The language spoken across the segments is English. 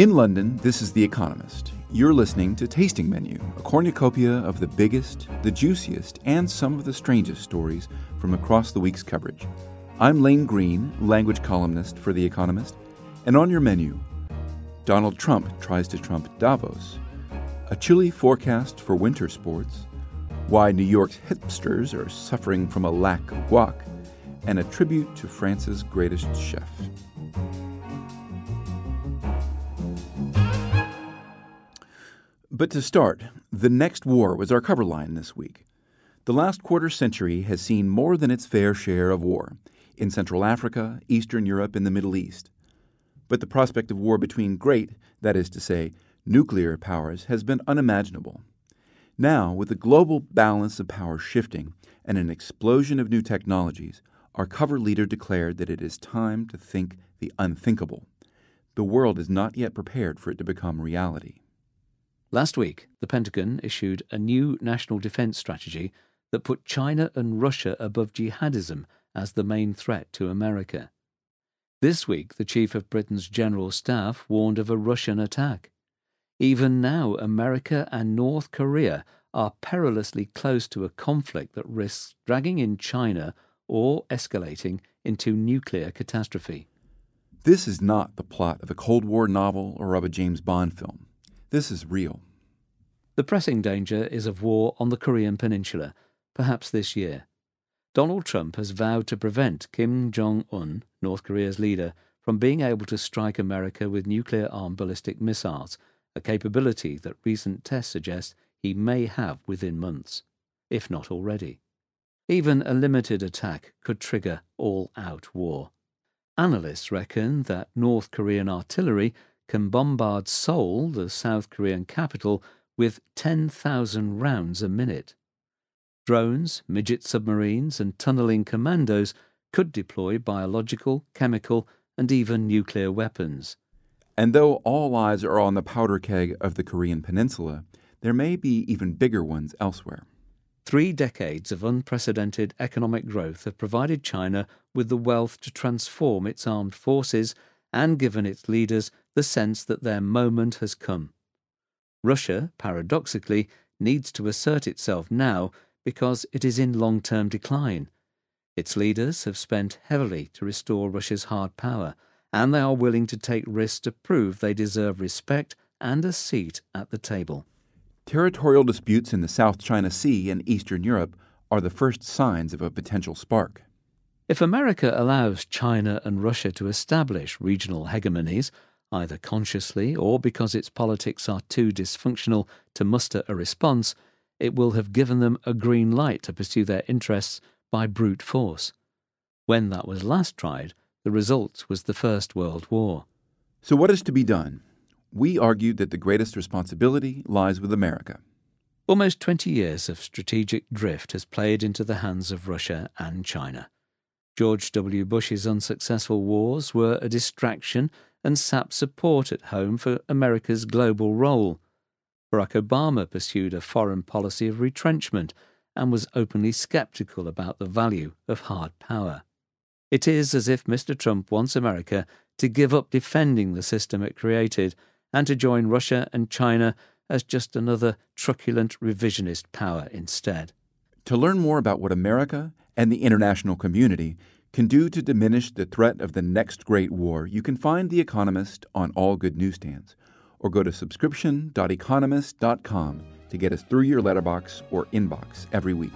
In London, this is The Economist. You're listening to Tasting Menu, a cornucopia of the biggest, the juiciest, and some of the strangest stories from across the week's coverage. I'm Lane Greene, language columnist for The Economist, and on your menu, Donald Trump tries to trump Davos, a chilly forecast for winter sports, why New York's hipsters are suffering from a lack of guac, and a tribute to France's greatest chef. But to start, the next war was our cover line this week. The last quarter century has seen more than its fair share of war in Central Africa, Eastern Europe, and the Middle East. But the prospect of war between great, that is to say, nuclear powers, has been unimaginable. Now, with the global balance of power shifting and an explosion of new technologies, our cover leader declared that it is time to think the unthinkable. The world is not yet prepared for it to become reality. Last week, the Pentagon issued a new national defense strategy that put China and Russia above jihadism as the main threat to America. This week, the chief of Britain's general staff warned of a Russian attack. Even now, America and North Korea are perilously close to a conflict that risks dragging in China or escalating into nuclear catastrophe. This is not the plot of a Cold War novel or of a James Bond film. This is real. The pressing danger is of war on the Korean Peninsula, perhaps this year. Donald Trump has vowed to prevent Kim Jong un, North Korea's leader, from being able to strike America with nuclear armed ballistic missiles, a capability that recent tests suggest he may have within months, if not already. Even a limited attack could trigger all out war. Analysts reckon that North Korean artillery can bombard Seoul, the South Korean capital, with 10,000 rounds a minute. Drones, midget submarines, and tunneling commandos could deploy biological, chemical, and even nuclear weapons. And though all eyes are on the powder keg of the Korean Peninsula, there may be even bigger ones elsewhere. Three decades of unprecedented economic growth have provided China with the wealth to transform its armed forces and given its leaders the sense that their moment has come. Russia, paradoxically, needs to assert itself now because it is in long term decline. Its leaders have spent heavily to restore Russia's hard power, and they are willing to take risks to prove they deserve respect and a seat at the table. Territorial disputes in the South China Sea and Eastern Europe are the first signs of a potential spark. If America allows China and Russia to establish regional hegemonies, either consciously or because its politics are too dysfunctional to muster a response, it will have given them a green light to pursue their interests by brute force. When that was last tried, the result was the First World War. So, what is to be done? We argued that the greatest responsibility lies with America. Almost 20 years of strategic drift has played into the hands of Russia and China. George W. Bush's unsuccessful wars were a distraction and sap support at home for America's global role. Barack Obama pursued a foreign policy of retrenchment and was openly skeptical about the value of hard power. It is as if Mr. Trump wants America to give up defending the system it created and to join Russia and China as just another truculent revisionist power instead. To learn more about what America and the international community can do to diminish the threat of the next great war, you can find The Economist on all good newsstands or go to subscription.economist.com to get us through your letterbox or inbox every week.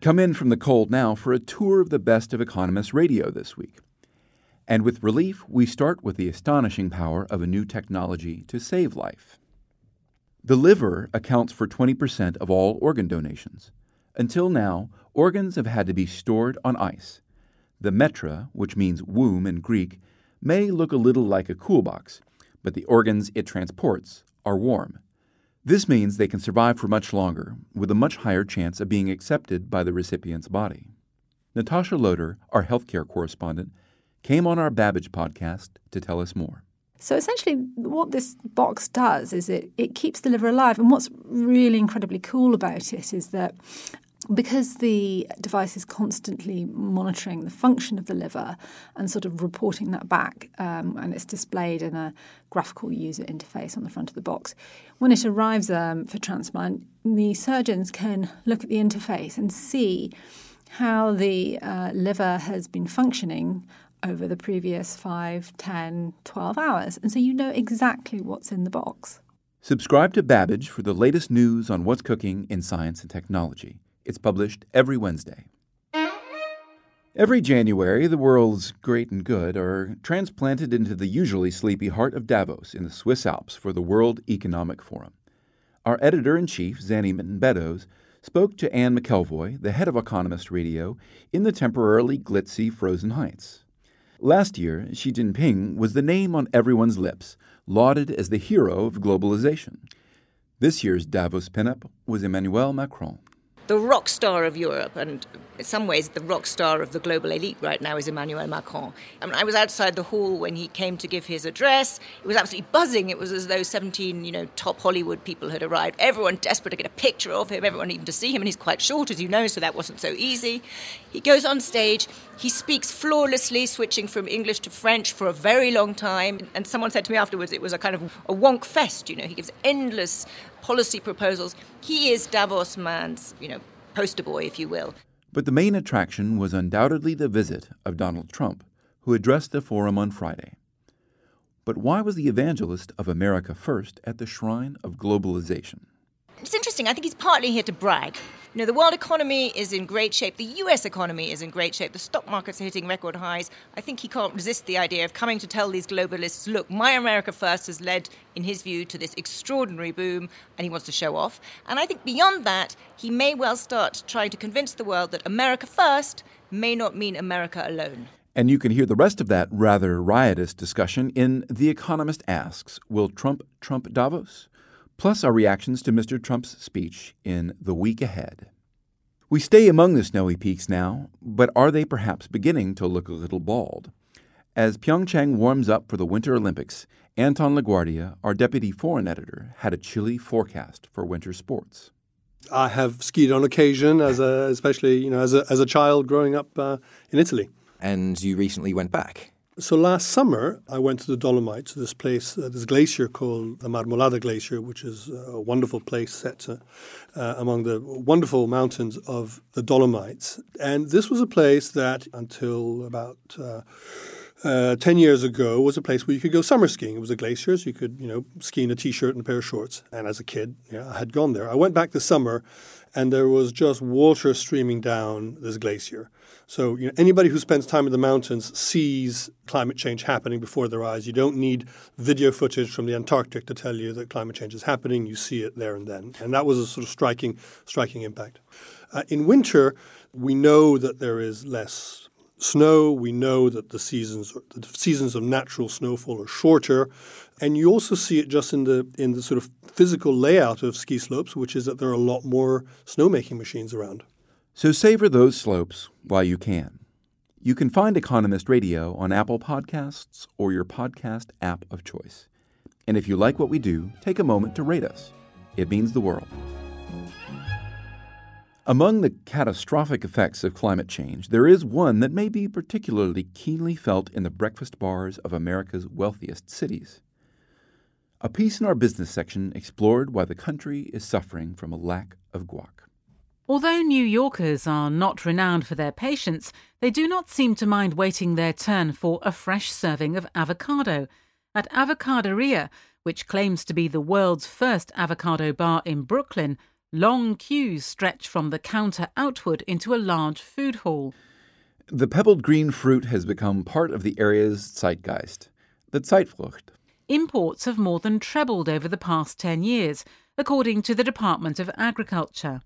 Come in from the cold now for a tour of the best of Economist radio this week. And with relief, we start with the astonishing power of a new technology to save life. The liver accounts for 20% of all organ donations. Until now, organs have had to be stored on ice. The metra, which means womb in Greek, may look a little like a cool box, but the organs it transports are warm. This means they can survive for much longer, with a much higher chance of being accepted by the recipient's body. Natasha Loder, our healthcare correspondent, came on our Babbage podcast to tell us more. So essentially, what this box does is it, it keeps the liver alive. And what's really incredibly cool about it is that because the device is constantly monitoring the function of the liver and sort of reporting that back, um, and it's displayed in a graphical user interface on the front of the box, when it arrives um, for transplant, the surgeons can look at the interface and see how the uh, liver has been functioning over the previous 5, 10, 12 hours. And so you know exactly what's in the box. Subscribe to Babbage for the latest news on what's cooking in science and technology. It's published every Wednesday. Every January, the world's great and good are transplanted into the usually sleepy heart of Davos in the Swiss Alps for the World Economic Forum. Our editor in chief, Zanny Minton Beddoes, spoke to Anne McElvoy, the head of Economist Radio, in the temporarily glitzy Frozen Heights. Last year, Xi Jinping was the name on everyone's lips, lauded as the hero of globalization. This year's Davos pinup was Emmanuel Macron the rock star of Europe, and in some ways the rock star of the global elite right now is Emmanuel Macron. I, mean, I was outside the hall when he came to give his address. It was absolutely buzzing. It was as though 17, you know, top Hollywood people had arrived. Everyone desperate to get a picture of him, everyone even to see him, and he's quite short, as you know, so that wasn't so easy. He goes on stage. He speaks flawlessly, switching from English to French for a very long time. And someone said to me afterwards it was a kind of a wonk fest, you know. He gives endless policy proposals. He is Davos man's, you know, poster boy, if you will. But the main attraction was undoubtedly the visit of Donald Trump, who addressed the forum on Friday. But why was the evangelist of America First at the shrine of globalization? It's interesting. I think he's partly here to brag. You know, the world economy is in great shape. The US economy is in great shape. The stock markets are hitting record highs. I think he can't resist the idea of coming to tell these globalists look, my America First has led, in his view, to this extraordinary boom, and he wants to show off. And I think beyond that, he may well start trying to convince the world that America First may not mean America alone. And you can hear the rest of that rather riotous discussion in The Economist Asks Will Trump trump Davos? Plus our reactions to Mr. Trump's speech in the week ahead. We stay among the snowy peaks now, but are they perhaps beginning to look a little bald? As Pyeongchang warms up for the Winter Olympics, Anton La Guardia, our deputy foreign editor, had a chilly forecast for winter sports. I have skied on occasion, as a, especially you know as a, as a child growing up uh, in Italy. And you recently went back. So last summer, I went to the Dolomites, this place, uh, this glacier called the Marmolada Glacier, which is a wonderful place set uh, among the wonderful mountains of the Dolomites. And this was a place that, until about uh, uh, 10 years ago, was a place where you could go summer skiing. It was a glacier, so you could, you know, ski in a t-shirt and a pair of shorts. And as a kid, yeah, I had gone there. I went back this summer, and there was just water streaming down this glacier. So you know, anybody who spends time in the mountains sees climate change happening before their eyes. You don't need video footage from the Antarctic to tell you that climate change is happening. You see it there and then, and that was a sort of striking, striking impact. Uh, in winter, we know that there is less snow. We know that the seasons, the seasons of natural snowfall are shorter, and you also see it just in the in the sort of physical layout of ski slopes, which is that there are a lot more snowmaking machines around. So savor those slopes while you can. You can find Economist Radio on Apple Podcasts or your podcast app of choice. And if you like what we do, take a moment to rate us. It means the world. Among the catastrophic effects of climate change, there is one that may be particularly keenly felt in the breakfast bars of America's wealthiest cities. A piece in our business section explored why the country is suffering from a lack of guac. Although New Yorkers are not renowned for their patience, they do not seem to mind waiting their turn for a fresh serving of avocado. At Avocaderia, which claims to be the world's first avocado bar in Brooklyn, long queues stretch from the counter outward into a large food hall. The pebbled green fruit has become part of the area's zeitgeist, the Zeitfrucht. Imports have more than trebled over the past 10 years, according to the Department of Agriculture.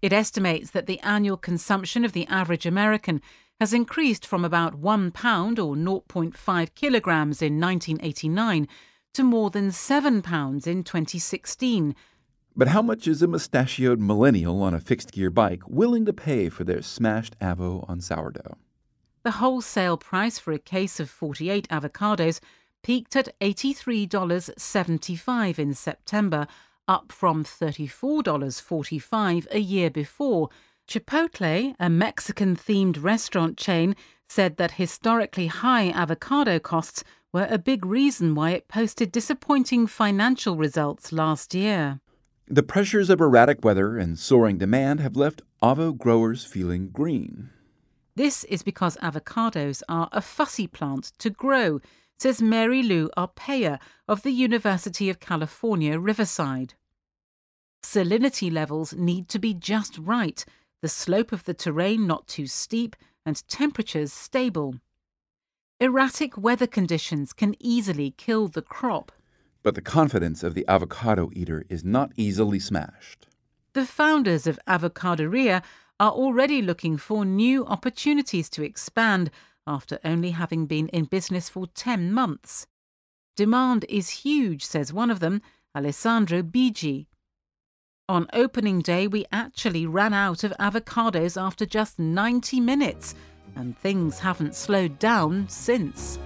It estimates that the annual consumption of the average American has increased from about one pound or 0.5 kilograms in 1989 to more than seven pounds in 2016. But how much is a mustachioed millennial on a fixed gear bike willing to pay for their smashed avo on sourdough? The wholesale price for a case of 48 avocados peaked at $83.75 in September, up from $34.45 a year before. Chipotle, a Mexican themed restaurant chain, said that historically high avocado costs were a big reason why it posted disappointing financial results last year. The pressures of erratic weather and soaring demand have left avo growers feeling green. This is because avocados are a fussy plant to grow, says Mary Lou Arpaia of the University of California, Riverside. Salinity levels need to be just right, the slope of the terrain not too steep, and temperatures stable. Erratic weather conditions can easily kill the crop. But the confidence of the avocado eater is not easily smashed. The founders of Avocaderia are already looking for new opportunities to expand after only having been in business for 10 months. Demand is huge, says one of them, Alessandro Biggi. On opening day, we actually ran out of avocados after just 90 minutes, and things haven't slowed down since.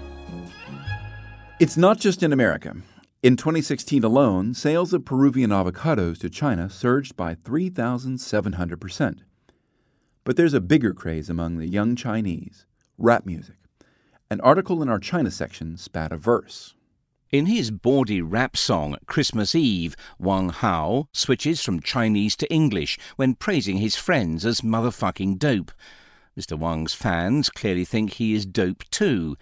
It's not just in America. In 2016 alone, sales of Peruvian avocados to China surged by 3,700%. But there's a bigger craze among the young Chinese rap music. An article in our China section spat a verse. In his bawdy rap song Christmas Eve, Wang Hao switches from Chinese to English when praising his friends as motherfucking dope. Mr. Wang's fans clearly think he is dope too.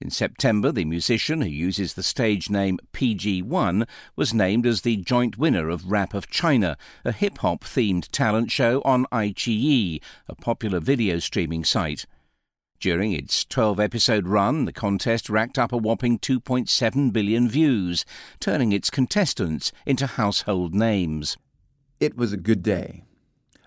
In September, the musician who uses the stage name PG1 was named as the joint winner of Rap of China, a hip hop themed talent show on iQIYI, a popular video streaming site. During its 12 episode run, the contest racked up a whopping 2.7 billion views, turning its contestants into household names. It was a good day.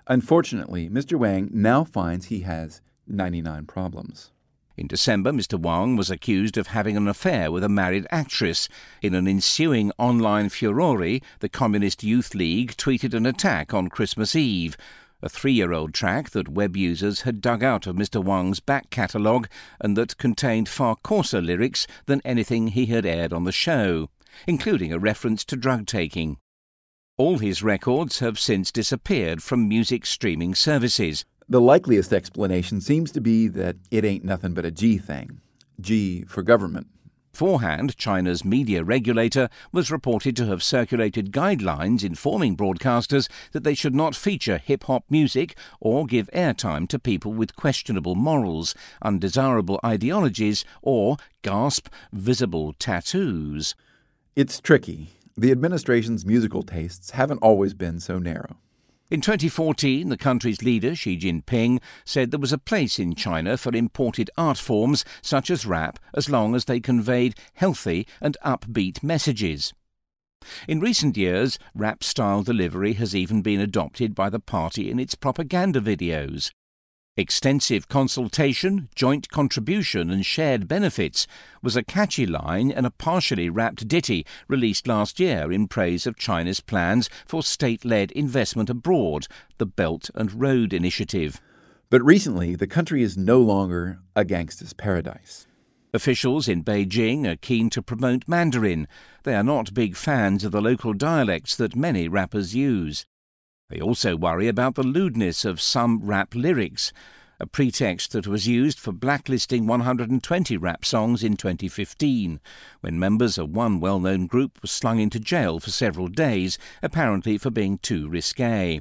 Unfortunately, Mr. Wang now finds he has 99 problems. In December, Mr. Wang was accused of having an affair with a married actress. In an ensuing online furore, the Communist Youth League tweeted an attack on Christmas Eve, a three year old track that web users had dug out of Mr. Wang's back catalogue and that contained far coarser lyrics than anything he had aired on the show, including a reference to drug taking. All his records have since disappeared from music streaming services. The likeliest explanation seems to be that it ain't nothing but a G thing. G for government. Beforehand, China's media regulator was reported to have circulated guidelines informing broadcasters that they should not feature hip hop music or give airtime to people with questionable morals, undesirable ideologies, or, gasp, visible tattoos. It's tricky. The administration's musical tastes haven't always been so narrow. In 2014, the country's leader, Xi Jinping, said there was a place in China for imported art forms such as rap as long as they conveyed healthy and upbeat messages. In recent years, rap style delivery has even been adopted by the party in its propaganda videos. Extensive consultation, joint contribution, and shared benefits was a catchy line in a partially rapped ditty released last year in praise of China's plans for state led investment abroad, the Belt and Road Initiative. But recently, the country is no longer a gangster's paradise. Officials in Beijing are keen to promote Mandarin. They are not big fans of the local dialects that many rappers use. They also worry about the lewdness of some rap lyrics, a pretext that was used for blacklisting 120 rap songs in 2015, when members of one well known group were slung into jail for several days, apparently for being too risque.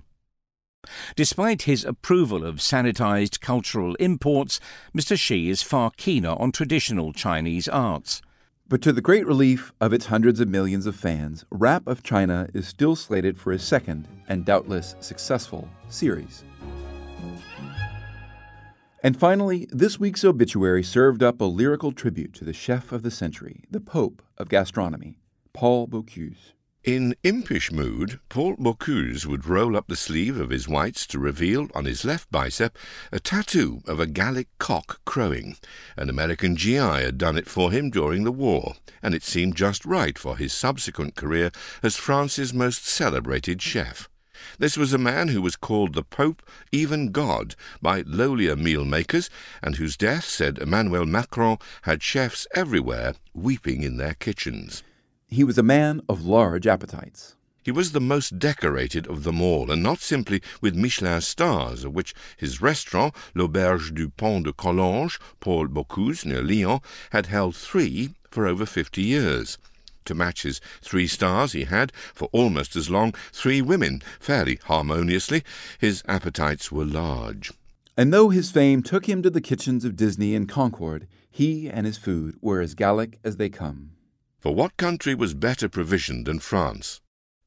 Despite his approval of sanitized cultural imports, Mr. Xi is far keener on traditional Chinese arts. But to the great relief of its hundreds of millions of fans, Rap of China is still slated for a second and doubtless successful series. And finally, this week's obituary served up a lyrical tribute to the chef of the century, the Pope of gastronomy, Paul Bocuse. In impish mood, Paul Bocuse would roll up the sleeve of his whites to reveal on his left bicep a tattoo of a Gallic cock crowing. An American GI had done it for him during the war, and it seemed just right for his subsequent career as France's most celebrated chef. This was a man who was called the Pope, even God, by lowlier meal makers, and whose death, said Emmanuel Macron, had chefs everywhere weeping in their kitchens. He was a man of large appetites. He was the most decorated of them all, and not simply with Michelin stars, of which his restaurant, l'Auberge du Pont de Collonges, Paul Bocuse, near Lyon, had held three for over fifty years. To match his three stars, he had, for almost as long, three women, fairly harmoniously. His appetites were large. And though his fame took him to the kitchens of Disney and Concorde, he and his food were as Gallic as they come. For what country was better provisioned than France?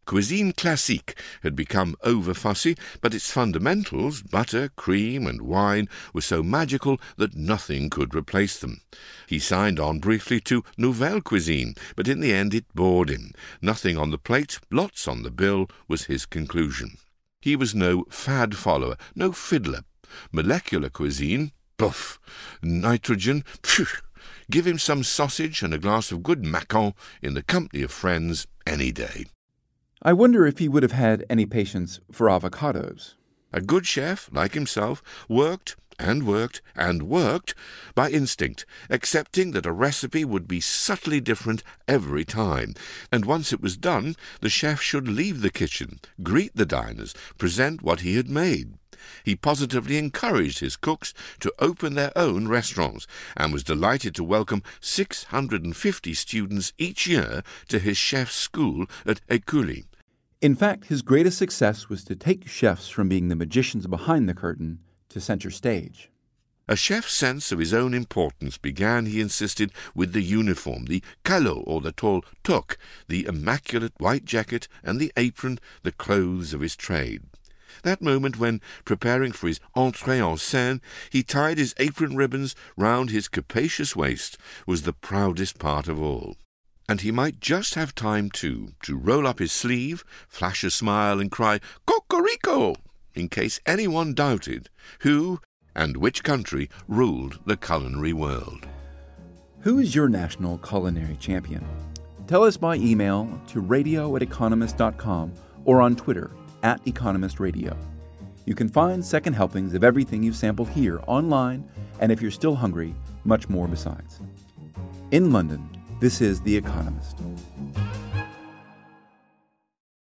Cuisine classique had become over fussy, but its fundamentals, butter, cream, and wine, were so magical that nothing could replace them. He signed on briefly to Nouvelle Cuisine, but in the end it bored him. Nothing on the plate, lots on the bill, was his conclusion. He was no fad follower, no fiddler. Molecular cuisine, puff. Nitrogen, phew. Give him some sausage and a glass of good Macon in the company of friends any day. I wonder if he would have had any patience for avocados. A good chef, like himself, worked and worked and worked by instinct, accepting that a recipe would be subtly different every time, and once it was done, the chef should leave the kitchen, greet the diners, present what he had made. He positively encouraged his cooks to open their own restaurants and was delighted to welcome 650 students each year to his chef's school at Écully. In fact, his greatest success was to take chefs from being the magicians behind the curtain to center stage. A chef's sense of his own importance began, he insisted, with the uniform, the calot or the tall toque, the immaculate white jacket and the apron, the clothes of his trade. That moment when, preparing for his entrée en scène, he tied his apron ribbons round his capacious waist was the proudest part of all. And he might just have time, too, to roll up his sleeve, flash a smile, and cry, Cocorico! in case anyone doubted who and which country ruled the culinary world. Who is your national culinary champion? Tell us by email to radio at economist.com or on Twitter at Economist Radio. You can find second helpings of everything you've sampled here online, and if you're still hungry, much more besides. In London, this is The Economist.